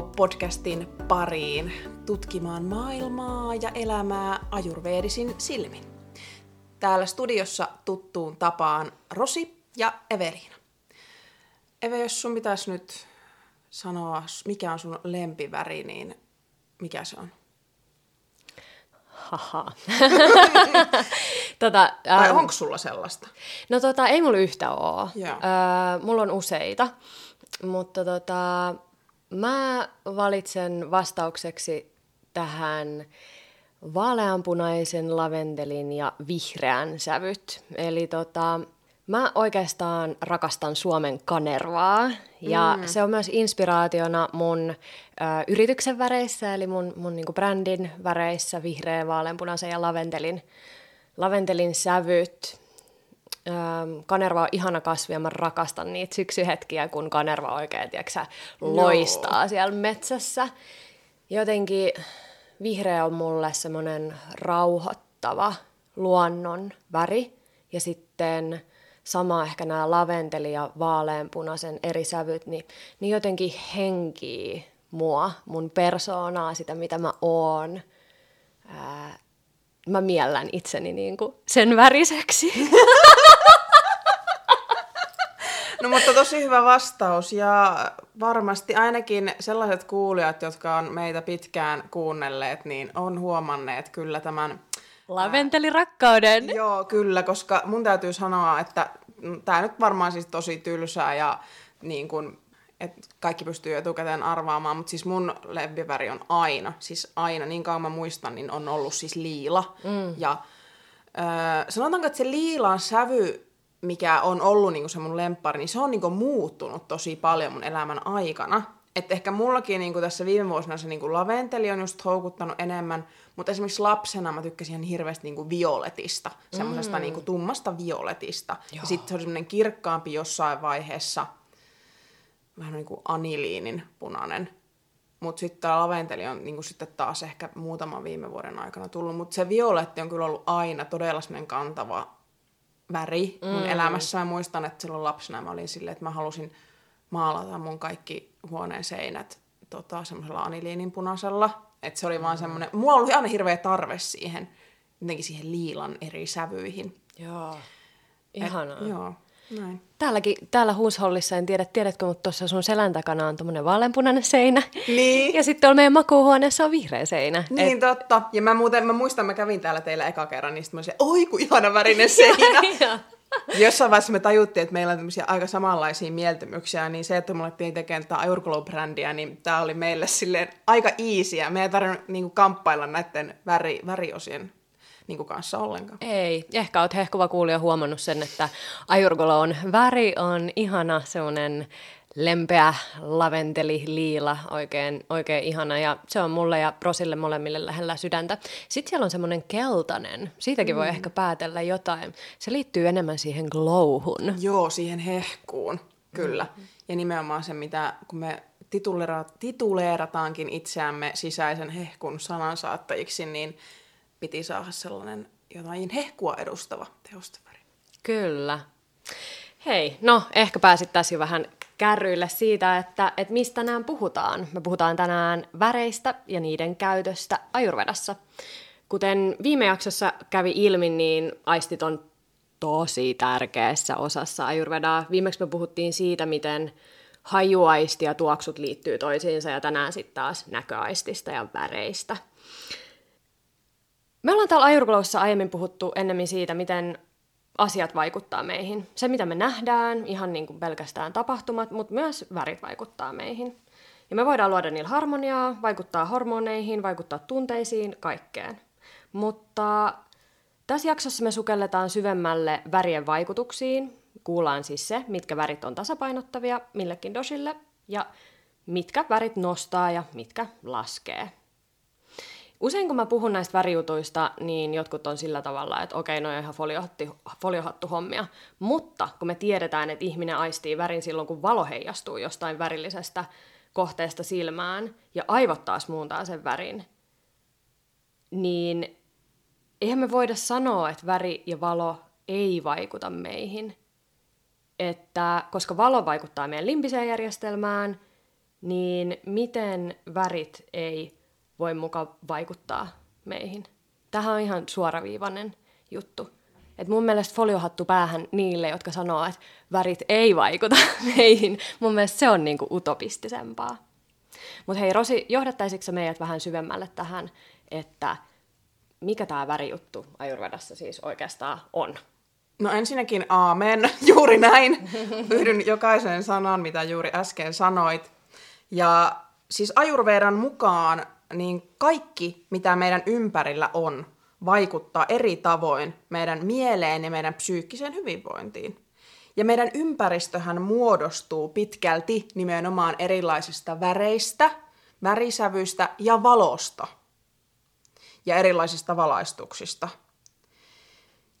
Ajurglow-podcastin pariin tutkimaan maailmaa ja elämää ajurveedisin silmin. Täällä studiossa tuttuun tapaan Rosi ja Eveliina. Eve, jos sun pitäisi nyt sanoa, mikä on sun lempiväri, niin mikä se on? Haha. tota, tai ähm, onko sulla sellaista? No tota, ei mulla yhtä oo. Öö, mulla on useita. Mutta tota, mä valitsen vastaukseksi tähän vaaleanpunaisen, laventelin ja vihreän sävyt. Eli tota, mä oikeastaan rakastan Suomen kanervaa ja mm. se on myös inspiraationa mun ö, yrityksen väreissä, eli mun, mun niinku brändin väreissä, vihreän, vaaleanpunaisen ja laventelin, laventelin sävyt. Kanerva on ihana kasvi ja mä rakastan niitä syksyhetkiä, kun kanerva oikein tiiäksä, loistaa Joo. siellä metsässä. Jotenkin vihreä on mulle semmoinen rauhoittava luonnon väri. Ja sitten sama ehkä nämä laventeli ja vaaleanpunaisen eri sävyt, niin, niin jotenkin henkii mua, mun persoonaa, sitä mitä mä oon. Ää, mä miellän itseni niin kuin sen väriseksi. No mutta tosi hyvä vastaus ja varmasti ainakin sellaiset kuulijat, jotka on meitä pitkään kuunnelleet, niin on huomanneet kyllä tämän... Laventelirakkauden. Joo, kyllä, koska mun täytyy sanoa, että tämä nyt varmaan siis tosi tylsää ja niin kun, että kaikki pystyy etukäteen arvaamaan, mutta siis mun lempiväri on aina, siis aina, niin kauan mä muistan, niin on ollut siis liila. Mm. Ja öö, sanotaanko, että se liilan sävy mikä on ollut niinku se mun lemppari, niin se on niinku muuttunut tosi paljon mun elämän aikana. Että ehkä mullakin niinku tässä viime vuosina se niinku laventeli on just houkuttanut enemmän, mutta esimerkiksi lapsena mä tykkäsin ihan hirveästi niinku violetista, semmoisesta mm. niinku tummasta violetista. Joo. Ja sitten se oli semmoinen kirkkaampi jossain vaiheessa, vähän niin kuin aniliinin punainen. Mutta sitten tämä laventeli on niinku sitten taas ehkä muutaman viime vuoden aikana tullut. Mutta se violetti on kyllä ollut aina todella semmoinen kantava väri mun mm. elämässä. Mä muistan, että silloin lapsena mä olin silleen, että mä halusin maalata mun kaikki huoneen seinät tota, semmoisella aniliinin punaisella. Että se oli mm. vaan semmoinen, mulla oli aina hirveä tarve siihen, jotenkin siihen liilan eri sävyihin. Joo, ihanaa. Et, joo. Näin. Täälläkin, täällä huushollissa, en tiedä, tiedätkö, mutta tuossa sun selän takana on tuommoinen vaaleanpunainen seinä. Niin. Ja sitten on meidän makuuhuoneessa on vihreä seinä. Niin, Et... totta. Ja mä muuten, mä muistan, mä kävin täällä teillä eka kerran, niin sitten mä oi kun ihana värinen seinä. Jossain vaiheessa me tajuttiin, että meillä on tämmöisiä aika samanlaisia mieltymyksiä, niin se, että me alettiin tekemään tätä Ajurglow-brändiä, niin tämä oli meille silleen aika easyä. Me ei tarvinnut niin kamppailla näiden väri, väriosien niin kuin kanssa ollenkaan. Ei. Ehkä olet hehkuva kuulija huomannut sen, että ajurgolon väri on ihana semmoinen lempeä laventeli, liila, oikein, oikein ihana. Ja se on mulle ja Rosille molemmille lähellä sydäntä. Sitten siellä on semmoinen keltainen. Siitäkin mm. voi ehkä päätellä jotain. Se liittyy enemmän siihen glowhun. Joo, siihen hehkuun. Kyllä. Mm. Ja nimenomaan se, mitä kun me tituleera- tituleerataankin itseämme sisäisen hehkun sanansaattajiksi, niin piti saada sellainen jotain hehkua edustava tehosteväri. Kyllä. Hei, no ehkä pääsit tässä jo vähän kärryille siitä, että, että mistä nämä puhutaan. Me puhutaan tänään väreistä ja niiden käytöstä ajurvedassa. Kuten viime jaksossa kävi ilmi, niin aistit on tosi tärkeässä osassa ajurvedaa. Viimeksi me puhuttiin siitä, miten hajuaisti ja tuoksut liittyy toisiinsa ja tänään sitten taas näköaistista ja väreistä – me ollaan täällä Ajurglowssa aiemmin puhuttu ennemmin siitä, miten asiat vaikuttaa meihin. Se, mitä me nähdään, ihan niin kuin pelkästään tapahtumat, mutta myös värit vaikuttaa meihin. Ja me voidaan luoda niillä harmoniaa, vaikuttaa hormoneihin, vaikuttaa tunteisiin, kaikkeen. Mutta tässä jaksossa me sukelletaan syvemmälle värien vaikutuksiin. Kuullaan siis se, mitkä värit on tasapainottavia millekin dosille ja mitkä värit nostaa ja mitkä laskee. Usein kun mä puhun näistä värijutuista, niin jotkut on sillä tavalla, että okei, no on ihan foliohatti, foliohattu hommia. Mutta kun me tiedetään, että ihminen aistii värin silloin, kun valo heijastuu jostain värillisestä kohteesta silmään, ja aivot taas muuntaa sen värin, niin eihän me voida sanoa, että väri ja valo ei vaikuta meihin. Että koska valo vaikuttaa meidän limpiseen järjestelmään, niin miten värit ei voi muka vaikuttaa meihin? Tähän on ihan suoraviivainen juttu. Et mun mielestä foliohattu päähän niille, jotka sanoo, että värit ei vaikuta meihin. Mun mielestä se on niinku utopistisempaa. Mutta hei Rosi, johdattaisitko meidät vähän syvemmälle tähän, että mikä tämä värijuttu Ayurvedassa siis oikeastaan on? No ensinnäkin aamen, juuri näin. Yhdyn jokaisen sanan, mitä juuri äsken sanoit. Ja siis Ayurvedan mukaan niin kaikki, mitä meidän ympärillä on, vaikuttaa eri tavoin meidän mieleen ja meidän psyykkiseen hyvinvointiin. Ja meidän ympäristöhän muodostuu pitkälti nimenomaan erilaisista väreistä, värisävyistä ja valosta ja erilaisista valaistuksista.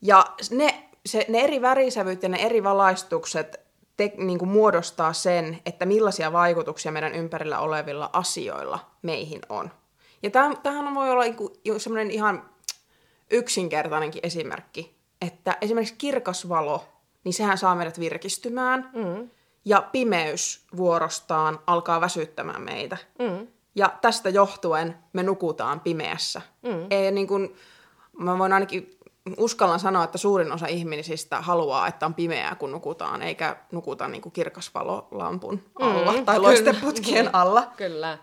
Ja ne, se, ne eri värisävyt ja ne eri valaistukset te, niin kuin muodostaa sen, että millaisia vaikutuksia meidän ympärillä olevilla asioilla meihin on. Ja tämähän voi olla niin semmoinen ihan yksinkertainenkin esimerkki, että esimerkiksi kirkas valo, niin sehän saa meidät virkistymään, mm. ja pimeys vuorostaan alkaa väsyttämään meitä. Mm. Ja tästä johtuen me nukutaan pimeässä. Mm. Ei, niin kuin, mä voin ainakin uskallan sanoa, että suurin osa ihmisistä haluaa, että on pimeää, kun nukutaan, eikä nukuta niin kuin kirkasvalolampun alla mm, tai loisteputkien alla. Kyllä.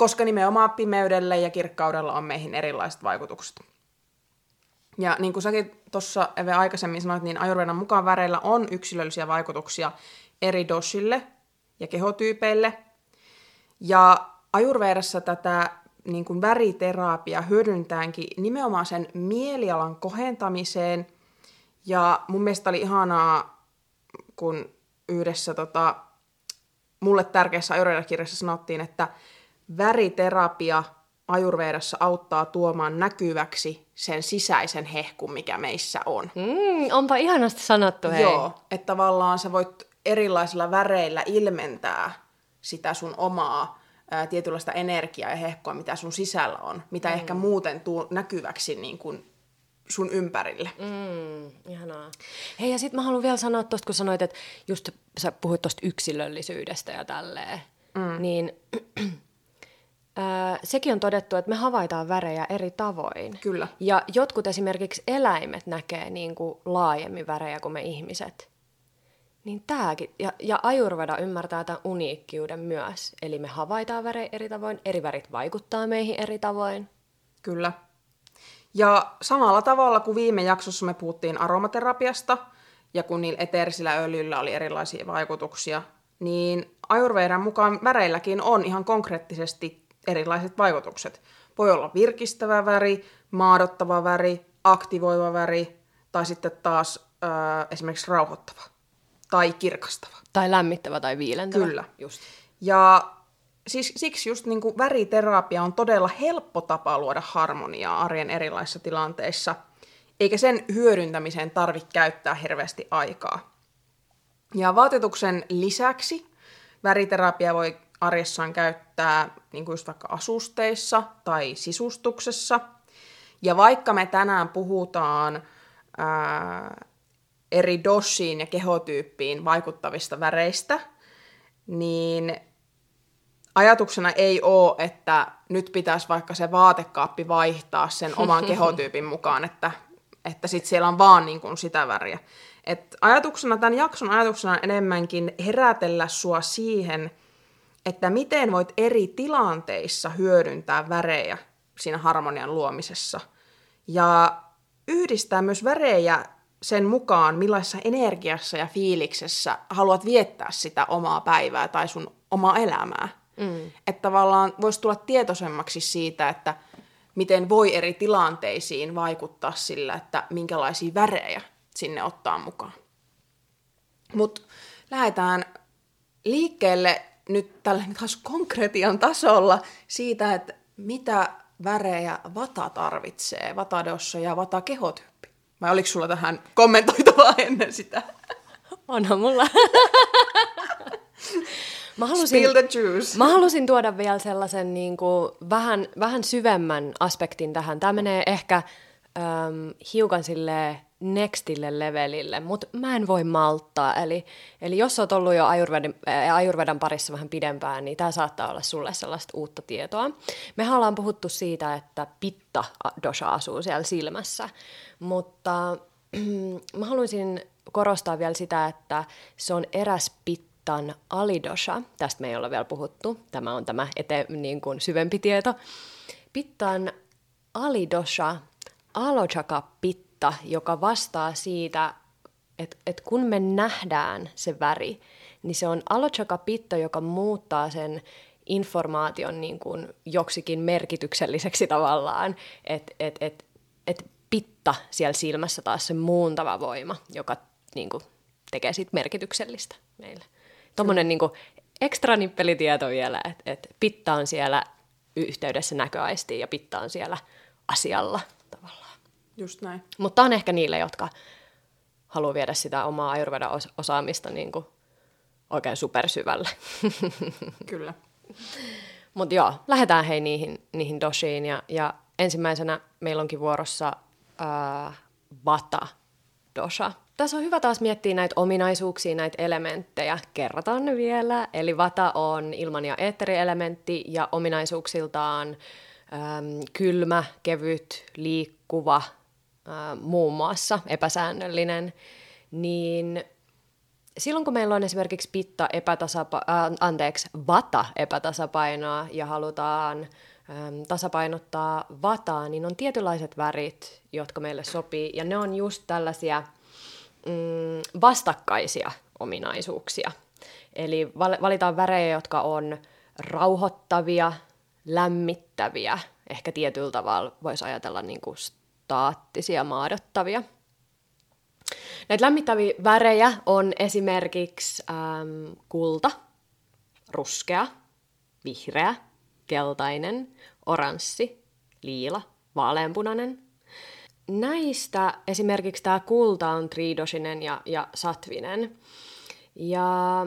Koska nimenomaan pimeydellä ja kirkkaudella on meihin erilaiset vaikutukset. Ja niin kuin säkin tuossa Eve aikaisemmin sanoit, niin Ayurvedan mukaan väreillä on yksilöllisiä vaikutuksia eri dosille ja kehotyypeille. Ja Ayurvedassa tätä niin kuin väriterapia hyödyntäänkin nimenomaan sen mielialan kohentamiseen. Ja mun mielestä oli ihanaa, kun yhdessä tota, mulle tärkeässä Ayurveda-kirjassa sanottiin, että väriterapia Ayurvedassa auttaa tuomaan näkyväksi sen sisäisen hehkun, mikä meissä on. Mm, onpa ihanasti sanottu, hei. Joo, että tavallaan sä voit erilaisilla väreillä ilmentää sitä sun omaa ää, tietynlaista energiaa ja hehkoa, mitä sun sisällä on, mitä mm. ehkä muuten tuu näkyväksi niin kuin sun ympärille. Mm, ihanaa. Hei, ja sitten mä haluan vielä sanoa tuosta, kun sanoit, että just sä puhuit tuosta yksilöllisyydestä ja tälleen, mm. niin sekin on todettu, että me havaitaan värejä eri tavoin. Kyllä. Ja jotkut esimerkiksi eläimet näkee niin kuin laajemmin värejä kuin me ihmiset. Niin tääkin, ja, ja Ayurveda ymmärtää tämän uniikkiuden myös. Eli me havaitaan värejä eri tavoin, eri värit vaikuttaa meihin eri tavoin. Kyllä. Ja samalla tavalla kuin viime jaksossa me puhuttiin aromaterapiasta, ja kun niillä eteerisillä öljyllä oli erilaisia vaikutuksia, niin Ayurvedan mukaan väreilläkin on ihan konkreettisesti erilaiset vaikutukset. Voi olla virkistävä väri, maadottava väri, aktivoiva väri tai sitten taas öö, esimerkiksi rauhoittava tai kirkastava. Tai lämmittävä tai viilentävä. Kyllä. Just. Ja siis, siksi just niin kuin väriterapia on todella helppo tapa luoda harmoniaa arjen erilaisissa tilanteissa, eikä sen hyödyntämiseen tarvitse käyttää hirveästi aikaa. Ja vaatetuksen lisäksi väriterapia voi arjessaan käyttää niin kuin just vaikka asusteissa tai sisustuksessa. Ja vaikka me tänään puhutaan ää, eri dossiin ja kehotyyppiin vaikuttavista väreistä, niin ajatuksena ei ole, että nyt pitäisi vaikka se vaatekaappi vaihtaa sen oman kehotyypin mukaan, että, että sit siellä on vaan niin kuin sitä väriä. Et ajatuksena, tämän jakson ajatuksena on enemmänkin herätellä sua siihen, että miten voit eri tilanteissa hyödyntää värejä siinä harmonian luomisessa. Ja yhdistää myös värejä sen mukaan, millaisessa energiassa ja fiiliksessä haluat viettää sitä omaa päivää tai sun omaa elämää. Mm. Että tavallaan voisi tulla tietoisemmaksi siitä, että miten voi eri tilanteisiin vaikuttaa sillä, että minkälaisia värejä sinne ottaa mukaan. Mutta lähdetään liikkeelle nyt tällä taas konkretian tasolla siitä, että mitä värejä vata tarvitsee, vatadossa ja vata kehotyyppi. Vai oliko sulla tähän kommentoitavaa ennen sitä? Onhan mulla. Mä halusin, Spill the juice. Mä halusin tuoda vielä sellaisen niin kuin, vähän, vähän syvemmän aspektin tähän. Tämä menee ehkä äm, hiukan sille nextille levelille, mutta mä en voi malttaa. Eli, eli jos oot ollut jo ajurvedan, ää, ajurvedan parissa vähän pidempään, niin tämä saattaa olla sulle sellaista uutta tietoa. Me ollaan puhuttu siitä, että pitta dosha asuu siellä silmässä, mutta mä haluaisin korostaa vielä sitä, että se on eräs pittan alidosha. Tästä me ei olla vielä puhuttu. Tämä on tämä ete, niin kuin syvempi tieto. Pittan alidosha, alochaka pitta, joka vastaa siitä, että, että kun me nähdään se väri, niin se on alochaka pitta, joka muuttaa sen informaation niin kuin joksikin merkitykselliseksi tavallaan, että et, et, et pitta siellä silmässä taas se muuntava voima, joka niin kuin, tekee siitä merkityksellistä meille. Tuommoinen niin ekstra nippelitieto vielä, että, että pitta on siellä yhteydessä näköaistiin ja pitta on siellä asialla tavallaan. Just näin. Mutta on ehkä niille, jotka haluaa viedä sitä omaa ajurvedan osaamista niin kuin oikein supersyvälle. Kyllä. Mutta joo, lähdetään hei niihin, niihin doshiin ja, ja ensimmäisenä meillä onkin vuorossa ää, vata dosha. Tässä on hyvä taas miettiä näitä ominaisuuksia, näitä elementtejä. Kerrataan ne vielä. Eli vata on ilman- ja eetterielementti ja ominaisuuksiltaan äm, kylmä, kevyt, liikkuva, muun muassa epäsäännöllinen. Niin silloin kun meillä on esimerkiksi pitta epätasapa- äh, anteeksi, vata epätasapainoa ja halutaan tasapainottaa vataa, niin on tietynlaiset värit, jotka meille sopii, ja ne on just tällaisia mm, vastakkaisia ominaisuuksia. Eli val- valitaan värejä, jotka on rauhoittavia, lämmittäviä, ehkä tietyllä tavalla voisi ajatella niin kuin staattisia, maadottavia – Näitä lämmittäviä värejä on esimerkiksi ähm, kulta, ruskea, vihreä, keltainen, oranssi, liila, vaaleanpunainen. Näistä esimerkiksi tämä kulta on tridosinen ja, ja satvinen. Ja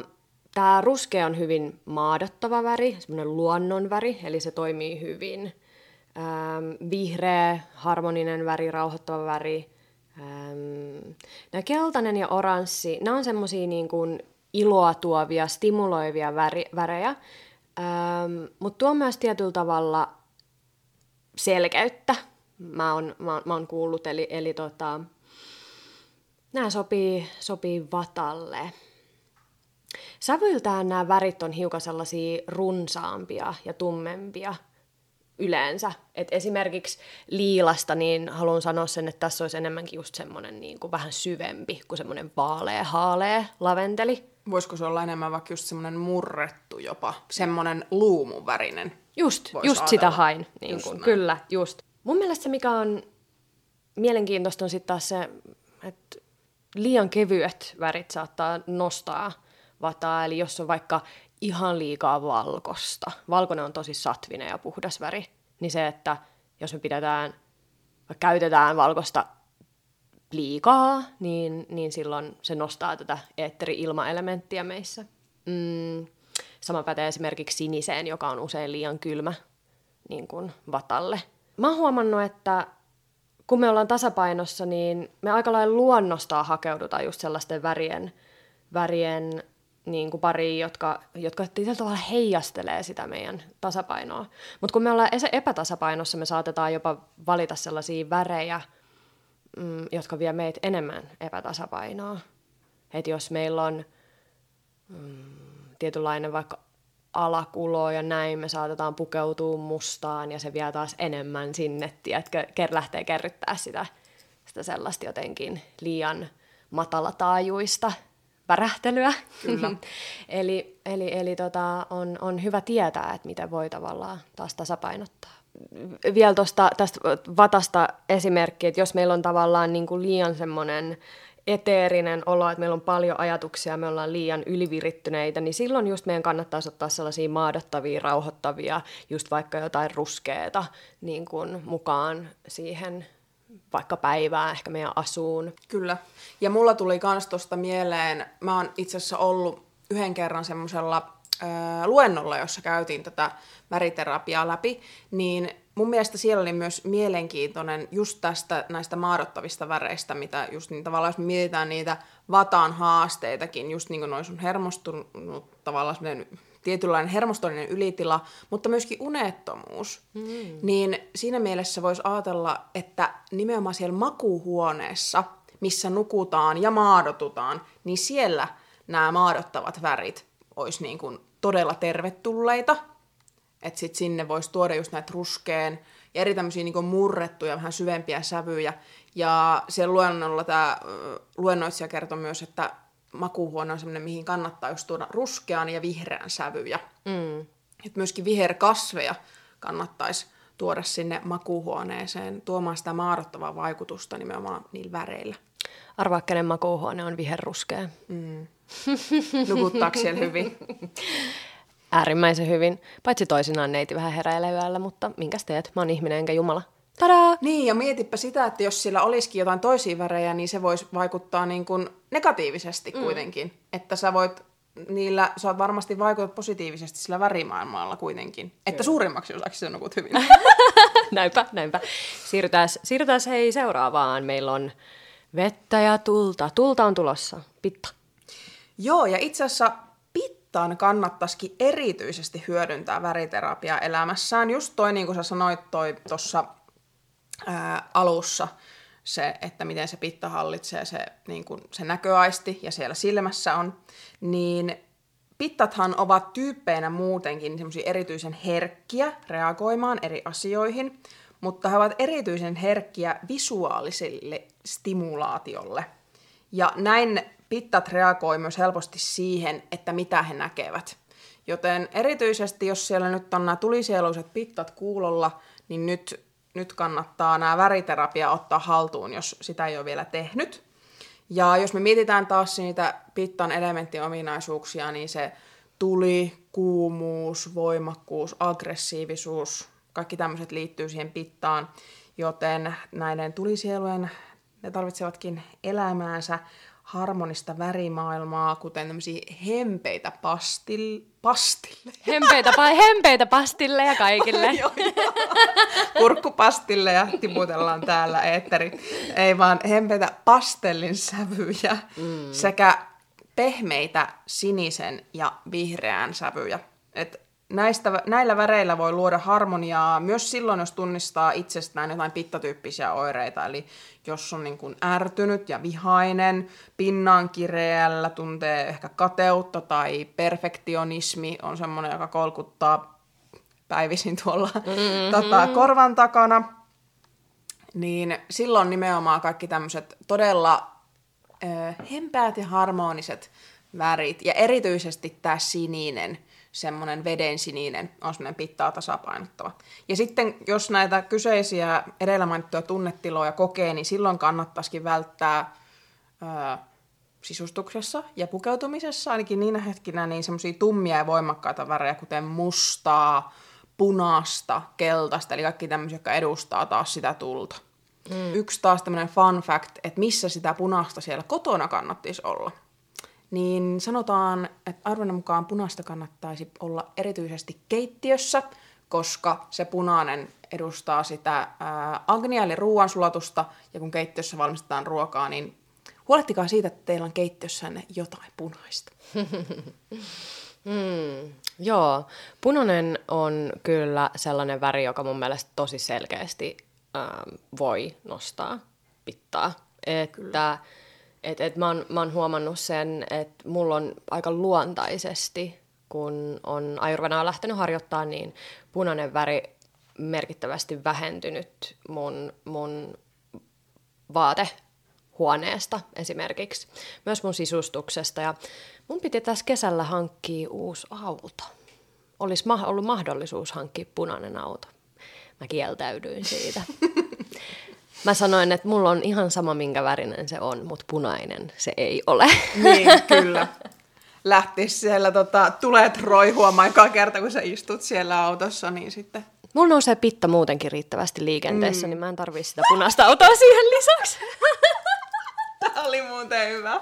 tämä ruskea on hyvin maadottava väri, semmoinen luonnonväri, eli se toimii hyvin. Ähm, vihreä, harmoninen väri, rauhoittava väri, Ähm, nämä keltainen ja oranssi, nämä on semmoisia niin kuin iloa tuovia, stimuloivia väri, värejä, ähm, mutta tuo myös tietyllä tavalla selkeyttä, mä oon, mä, mä oon kuullut, eli, eli tota, nämä sopii, sopii vatalle. Sävyltään nämä värit on hiukan sellaisia runsaampia ja tummempia, yleensä. Et esimerkiksi liilasta, niin haluan sanoa sen, että tässä olisi enemmänkin just semmoinen niin kuin vähän syvempi kuin semmoinen vaalea, haalea laventeli. Voisiko se olla enemmän vaikka just semmoinen murrettu jopa, semmoinen luumuvärinen? Just, just ajatella. sitä hain. Niin just kuin, kyllä, just. Mun mielestä se, mikä on mielenkiintoista, on sitten taas se, että liian kevyet värit saattaa nostaa vataa. Eli jos on vaikka ihan liikaa valkosta. Valkoinen on tosi satvinen ja puhdas väri. Niin se, että jos me pidetään, käytetään valkosta liikaa, niin, niin silloin se nostaa tätä eetteri-ilmaelementtiä meissä. Mm, sama pätee esimerkiksi siniseen, joka on usein liian kylmä niin kuin vatalle. Mä oon huomannut, että kun me ollaan tasapainossa, niin me aika lailla luonnostaan hakeudutaan just sellaisten värien, värien niin kuin pariin, jotka, jotka tietyllä tavalla heijastelee sitä meidän tasapainoa. Mutta kun me ollaan epätasapainossa, me saatetaan jopa valita sellaisia värejä, mm, jotka vie meitä enemmän epätasapainoa. Että jos meillä on mm, tietynlainen vaikka alakulo ja näin, me saatetaan pukeutua mustaan ja se vie taas enemmän sinne, että lähtee kerryttää sitä, sitä sellaista jotenkin liian matalataajuista värähtelyä. Kyllä. eli eli, eli tota, on, on hyvä tietää, että miten voi tavallaan taas tasapainottaa. Vielä tuosta tästä vatasta esimerkki, että jos meillä on tavallaan niin kuin liian semmoinen eteerinen olo, että meillä on paljon ajatuksia, me ollaan liian ylivirittyneitä, niin silloin just meidän kannattaisi ottaa sellaisia maadottavia, rauhoittavia, just vaikka jotain ruskeeta niin kuin mukaan siihen vaikka päivää ehkä meidän asuun. Kyllä. Ja mulla tuli kans tosta mieleen, mä oon itse asiassa ollut yhden kerran semmoisella luennolla, jossa käytiin tätä väriterapiaa läpi, niin mun mielestä siellä oli myös mielenkiintoinen just tästä näistä maadottavista väreistä, mitä just niin tavallaan, jos mietitään niitä vataan haasteitakin, just niin kuin noin sun hermostunut tavallaan tietynlainen hermostollinen ylitila, mutta myöskin unettomuus. Mm. Niin siinä mielessä voisi ajatella, että nimenomaan siellä makuuhuoneessa, missä nukutaan ja maadotutaan, niin siellä nämä maadottavat värit olisi niin kuin todella tervetulleita. Että sitten sinne voisi tuoda just näitä ruskeen ja eri tämmöisiä niin murrettuja, vähän syvempiä sävyjä. Ja siellä luennolla tämä luennoitsija kertoi myös, että makuuhuone on semmoinen, mihin kannattaa just tuoda ruskean ja vihreän sävyjä. Mm. Et myöskin viherkasveja kannattaisi tuoda sinne makuuhuoneeseen tuomaan sitä maadottavaa vaikutusta nimenomaan niillä väreillä. Arvaa, kenen makuuhuone on viherruskea. Mm. Nukuttaako siellä hyvin? Äärimmäisen hyvin. Paitsi toisinaan neiti vähän heräilee mutta minkäs teet? Mä oon ihminen enkä jumala. Tadaa! Niin, ja mietipä sitä, että jos sillä olisikin jotain toisia värejä, niin se voisi vaikuttaa niin kuin negatiivisesti mm. kuitenkin. Että sä voit niillä, sä varmasti vaikutat positiivisesti sillä värimaailmalla kuitenkin. Kyllä. Että suurimmaksi osaksi sä nukut hyvin. näinpä, näinpä. Siirrytään, siirrytään hei seuraavaan. Meillä on vettä ja tulta. Tulta on tulossa. Pitta. Joo, ja itse asiassa pittaan kannattaisikin erityisesti hyödyntää väriterapiaa elämässään. Just toi, niin kuin sä sanoit toi tuossa alussa, se, että miten se pitta hallitsee se, niin kuin se näköaisti ja siellä silmässä on, niin pittathan ovat tyyppeinä muutenkin erityisen herkkiä reagoimaan eri asioihin, mutta he ovat erityisen herkkiä visuaaliselle stimulaatiolle. Ja näin pittat reagoi myös helposti siihen, että mitä he näkevät. Joten erityisesti, jos siellä nyt on nämä tulisieluiset pittat kuulolla, niin nyt, nyt kannattaa nämä väriterapia ottaa haltuun, jos sitä ei ole vielä tehnyt. Ja jos me mietitään taas niitä pittan elementtiominaisuuksia, niin se tuli, kuumuus, voimakkuus, aggressiivisuus, kaikki tämmöiset liittyy siihen pittaan, joten näiden tulisielujen ne tarvitsevatkin elämäänsä harmonista värimaailmaa, kuten tämmöisiä hempeitä pastil, pastille. Hempeitä, pa- hempeitä pastilleja kaikille. Kurkkupastille ja tiputellaan täällä eetteri. Ei vaan hempeitä pastellin sävyjä mm. sekä pehmeitä sinisen ja vihreän sävyjä. Et näistä, näillä väreillä voi luoda harmoniaa myös silloin, jos tunnistaa itsestään jotain pittatyyppisiä oireita. Eli jos on niin kuin ärtynyt ja vihainen, pinnan kireällä, tuntee ehkä kateutta tai perfektionismi on semmoinen, joka kolkuttaa päivisin tuolla mm-hmm. tota, korvan takana, niin silloin nimenomaan kaikki tämmöiset todella ö, hempäät ja harmoniset värit, ja erityisesti tämä sininen – semmoinen vedensininen on semmoinen pittaa tasapainottava. Ja sitten jos näitä kyseisiä edellä mainittuja tunnetiloja kokee, niin silloin kannattaisikin välttää ö, sisustuksessa ja pukeutumisessa, ainakin niinä hetkinä, niin semmoisia tummia ja voimakkaita värejä, kuten mustaa, punaista, keltaista, eli kaikki tämmöisiä, jotka edustaa taas sitä tulta. Mm. Yksi taas tämmöinen fun fact, että missä sitä punaista siellä kotona kannattaisi olla niin sanotaan, että arvonnan mukaan punaista kannattaisi olla erityisesti keittiössä, koska se punainen edustaa sitä ää, agnia eli ruoansulatusta, ja kun keittiössä valmistetaan ruokaa, niin huolehtikaa siitä, että teillä on keittiössänne jotain punaista. Hmm, joo, punainen on kyllä sellainen väri, joka mun mielestä tosi selkeästi ähm, voi nostaa pittaa. Että kyllä et, et mä, oon, mä oon huomannut sen, että mulla on aika luontaisesti, kun on ajurvenaa lähtenyt harjoittaa, niin punainen väri merkittävästi vähentynyt mun, mun vaatehuoneesta esimerkiksi. Myös mun sisustuksesta. Ja mun piti tässä kesällä hankkia uusi auto. Olisi ma- ollut mahdollisuus hankkia punainen auto. Mä kieltäydyin siitä. Mä sanoin, että mulla on ihan sama, minkä värinen se on, mutta punainen se ei ole. Niin, kyllä. Lähti siellä tota, tulet roihuamaan joka kerta, kun sä istut siellä autossa, niin sitten... Mulla nousee pitta muutenkin riittävästi liikenteessä, mm. niin mä en tarvii sitä punaista autoa siihen lisäksi. Oli muuten hyvä.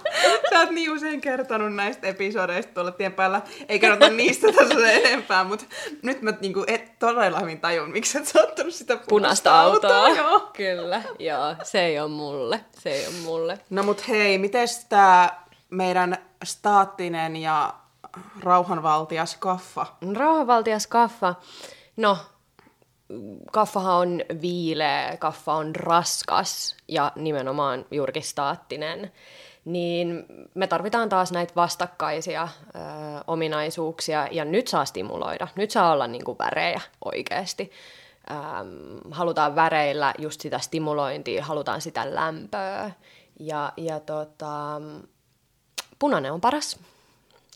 Sä oot niin usein kertonut näistä episodeista tuolla tien päällä. Ei kerrota niistä tässä enempää, mutta nyt mä niinku et todella hyvin tajun, miksi et sä ottanut sitä punaista, Punaista autoa. Joo. Kyllä, joo. Se ei ole mulle. Se ei ole mulle. No mut hei, miten tää meidän staattinen ja rauhanvaltias kaffa? Rauhanvaltias kaffa. No, kaffahan on viileä, kaffa on raskas ja nimenomaan juurikin staattinen. Niin me tarvitaan taas näitä vastakkaisia ö, ominaisuuksia ja nyt saa stimuloida. Nyt saa olla niin kuin värejä oikeasti. Ähm, halutaan väreillä just sitä stimulointia, halutaan sitä lämpöä. Ja, ja tota, punainen on paras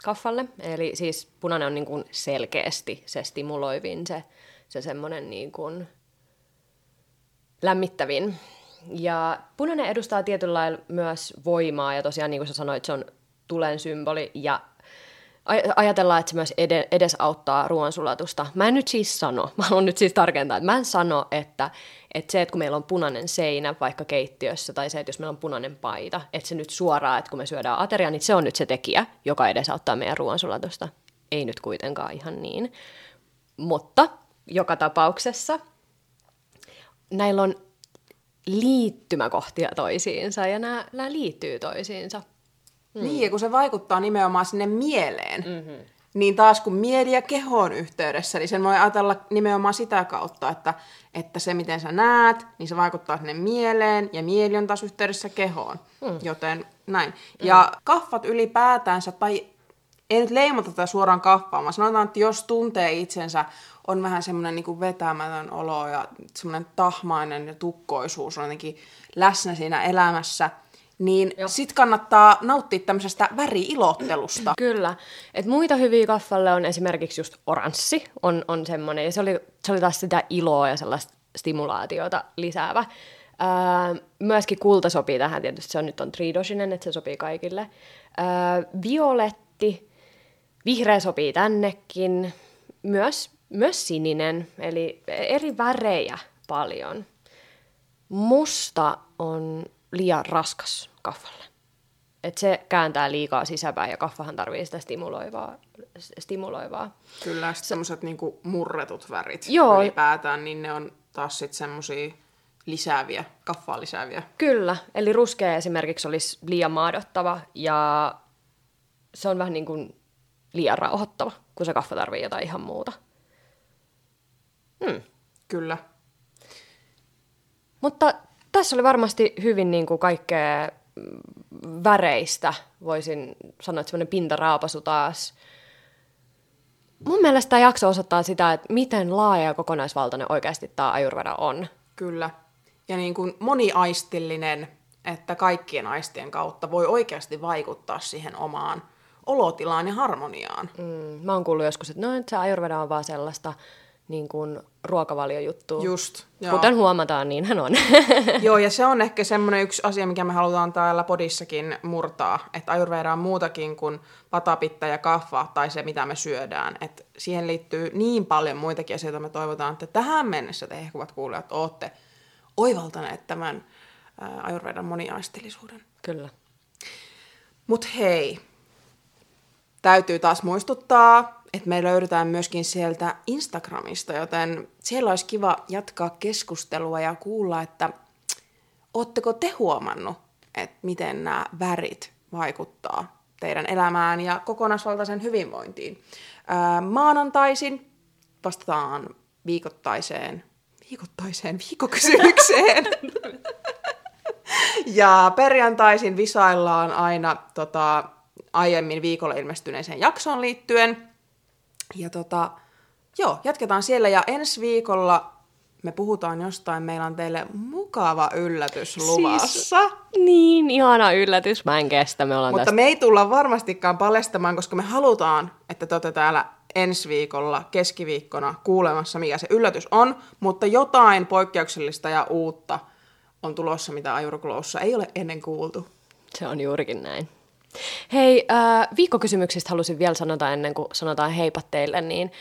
kaffalle. Eli siis punainen on niin kuin selkeästi se stimuloivin, se, se semmoinen niin kuin lämmittävin. Ja punainen edustaa tietyllä lailla myös voimaa, ja tosiaan niin kuin sä sanoit, se on tulen symboli, ja aj- ajatellaan, että se myös ed- edesauttaa ruoansulatusta. Mä en nyt siis sano, mä haluan nyt siis tarkentaa, että mä en sano, että, että se, että kun meillä on punainen seinä vaikka keittiössä, tai se, että jos meillä on punainen paita, että se nyt suoraan, että kun me syödään ateria, niin se on nyt se tekijä, joka edesauttaa meidän ruoansulatusta. Ei nyt kuitenkaan ihan niin. Mutta joka tapauksessa näillä on liittymäkohtia toisiinsa, ja nämä, nämä liittyy toisiinsa. Mm. Niin, ja kun se vaikuttaa nimenomaan sinne mieleen, mm-hmm. niin taas kun mieli ja keho on yhteydessä, niin sen voi ajatella nimenomaan sitä kautta, että, että se miten sä näet, niin se vaikuttaa sinne mieleen, ja mieli on taas yhteydessä kehoon. Mm. Joten näin. Mm. Ja kaffat ylipäätänsä, tai ei nyt leimata tätä suoraan kaffaan, vaan sanotaan, että jos tuntee itsensä, on vähän semmoinen niin vetämätön olo ja semmoinen tahmainen ja tukkoisuus on jotenkin läsnä siinä elämässä, niin Joo. sit kannattaa nauttia tämmöisestä väriilottelusta. Kyllä. Et muita hyviä kaffalle on esimerkiksi just oranssi, on, on semmoinen, ja se oli, se oli taas sitä iloa ja sellaista stimulaatiota lisäävä. Öö, myöskin kulta sopii tähän, tietysti se on nyt on tridosinen, että se sopii kaikille. Öö, violetti, vihreä sopii tännekin, myös, myös sininen, eli eri värejä paljon. Musta on liian raskas kaffalle. Et se kääntää liikaa sisäpäin ja kaffahan tarvii sitä stimuloivaa. stimuloivaa. Kyllä, semmoiset niinku murretut värit Joo. ylipäätään, niin ne on taas sitten semmoisia lisääviä, kaffaa lisääviä. Kyllä, eli ruskea esimerkiksi olisi liian maadottava ja se on vähän niin kuin liian rauhoittava, kun se kaffa tarvii jotain ihan muuta. Hmm. Kyllä. Mutta tässä oli varmasti hyvin niin kuin kaikkea väreistä, voisin sanoa, että semmoinen pintaraapasu taas. Mun mielestä tämä jakso osoittaa sitä, että miten laaja ja kokonaisvaltainen oikeasti tämä ajurveda on. Kyllä. Ja niin kuin moniaistillinen, että kaikkien aistien kautta voi oikeasti vaikuttaa siihen omaan olotilaan ja harmoniaan. Mm, mä oon kuullut joskus, että no, että se ajurveda on vaan sellaista niin kuin ruokavaliojuttu. Just, joo. Kuten huomataan, niin hän on. joo, ja se on ehkä semmoinen yksi asia, mikä me halutaan täällä podissakin murtaa, että ajurveda on muutakin kuin patapitta ja kaffa tai se, mitä me syödään. Et siihen liittyy niin paljon muitakin asioita, me toivotaan, että tähän mennessä te ehkuvat kuulijat olette oivaltaneet tämän ajurvedan moniaistelisuuden. Kyllä. Mut hei, täytyy taas muistuttaa, että me löydetään myöskin sieltä Instagramista, joten siellä olisi kiva jatkaa keskustelua ja kuulla, että ootteko te huomannut, että miten nämä värit vaikuttaa teidän elämään ja kokonaisvaltaisen hyvinvointiin. Ää, maanantaisin vastataan viikoittaiseen, viikoittaiseen viikokysymykseen. ja perjantaisin visaillaan aina tota, aiemmin viikolla ilmestyneeseen jaksoon liittyen. Ja tota, joo, jatketaan siellä ja ensi viikolla me puhutaan jostain, meillä on teille mukava yllätys luvassa. Siis, niin, ihana yllätys, mä en kestä, me ollaan Mutta tästä... me ei tulla varmastikaan paljastamaan, koska me halutaan, että te olette täällä ensi viikolla, keskiviikkona, kuulemassa, mikä se yllätys on, mutta jotain poikkeuksellista ja uutta on tulossa, mitä Ajurukuloussa ei ole ennen kuultu. Se on juurikin näin. Hei, äh, viikkokysymyksistä halusin vielä sanota ennen kuin sanotaan heipat teille, niin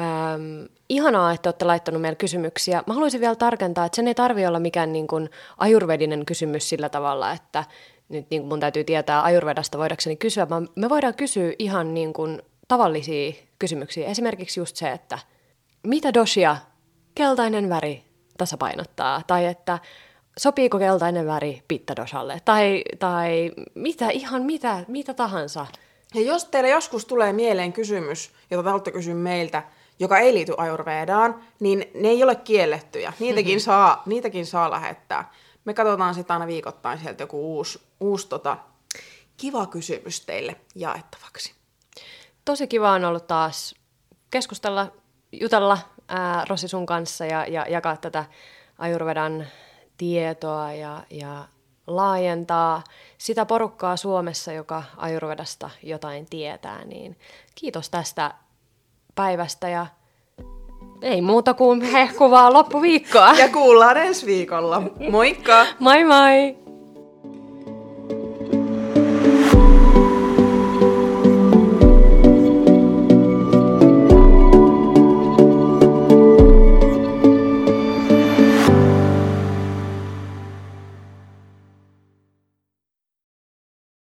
ähm, ihanaa, että olette laittanut meille kysymyksiä. Mä haluaisin vielä tarkentaa, että sen ei tarvi olla mikään niin kuin ajurvedinen kysymys sillä tavalla, että nyt niin kuin mun täytyy tietää ajurvedasta voidakseni kysyä, vaan me voidaan kysyä ihan niin kuin tavallisia kysymyksiä. Esimerkiksi just se, että mitä dosia keltainen väri tasapainottaa, tai että sopiiko keltainen väri pittadoshalle, tai, tai mitä, ihan mitä, mitä tahansa. Ja jos teille joskus tulee mieleen kysymys, jota te haluatte kysyä meiltä, joka ei liity ajurvedaan, niin ne ei ole kiellettyjä. Niitäkin, mm-hmm. saa, niitäkin saa lähettää. Me katsotaan sitten aina viikoittain sieltä joku uusi, uusi tota, kiva kysymys teille jaettavaksi. Tosi kiva on ollut taas keskustella, jutella ää, Rossi sun kanssa ja, ja jakaa tätä ajurvedan tietoa ja, ja laajentaa sitä porukkaa Suomessa, joka ajurvedasta jotain tietää. Niin kiitos tästä päivästä ja ei muuta kuin hehkuvaa loppuviikkoa. Ja kuullaan ensi viikolla. Moikka! moi moi!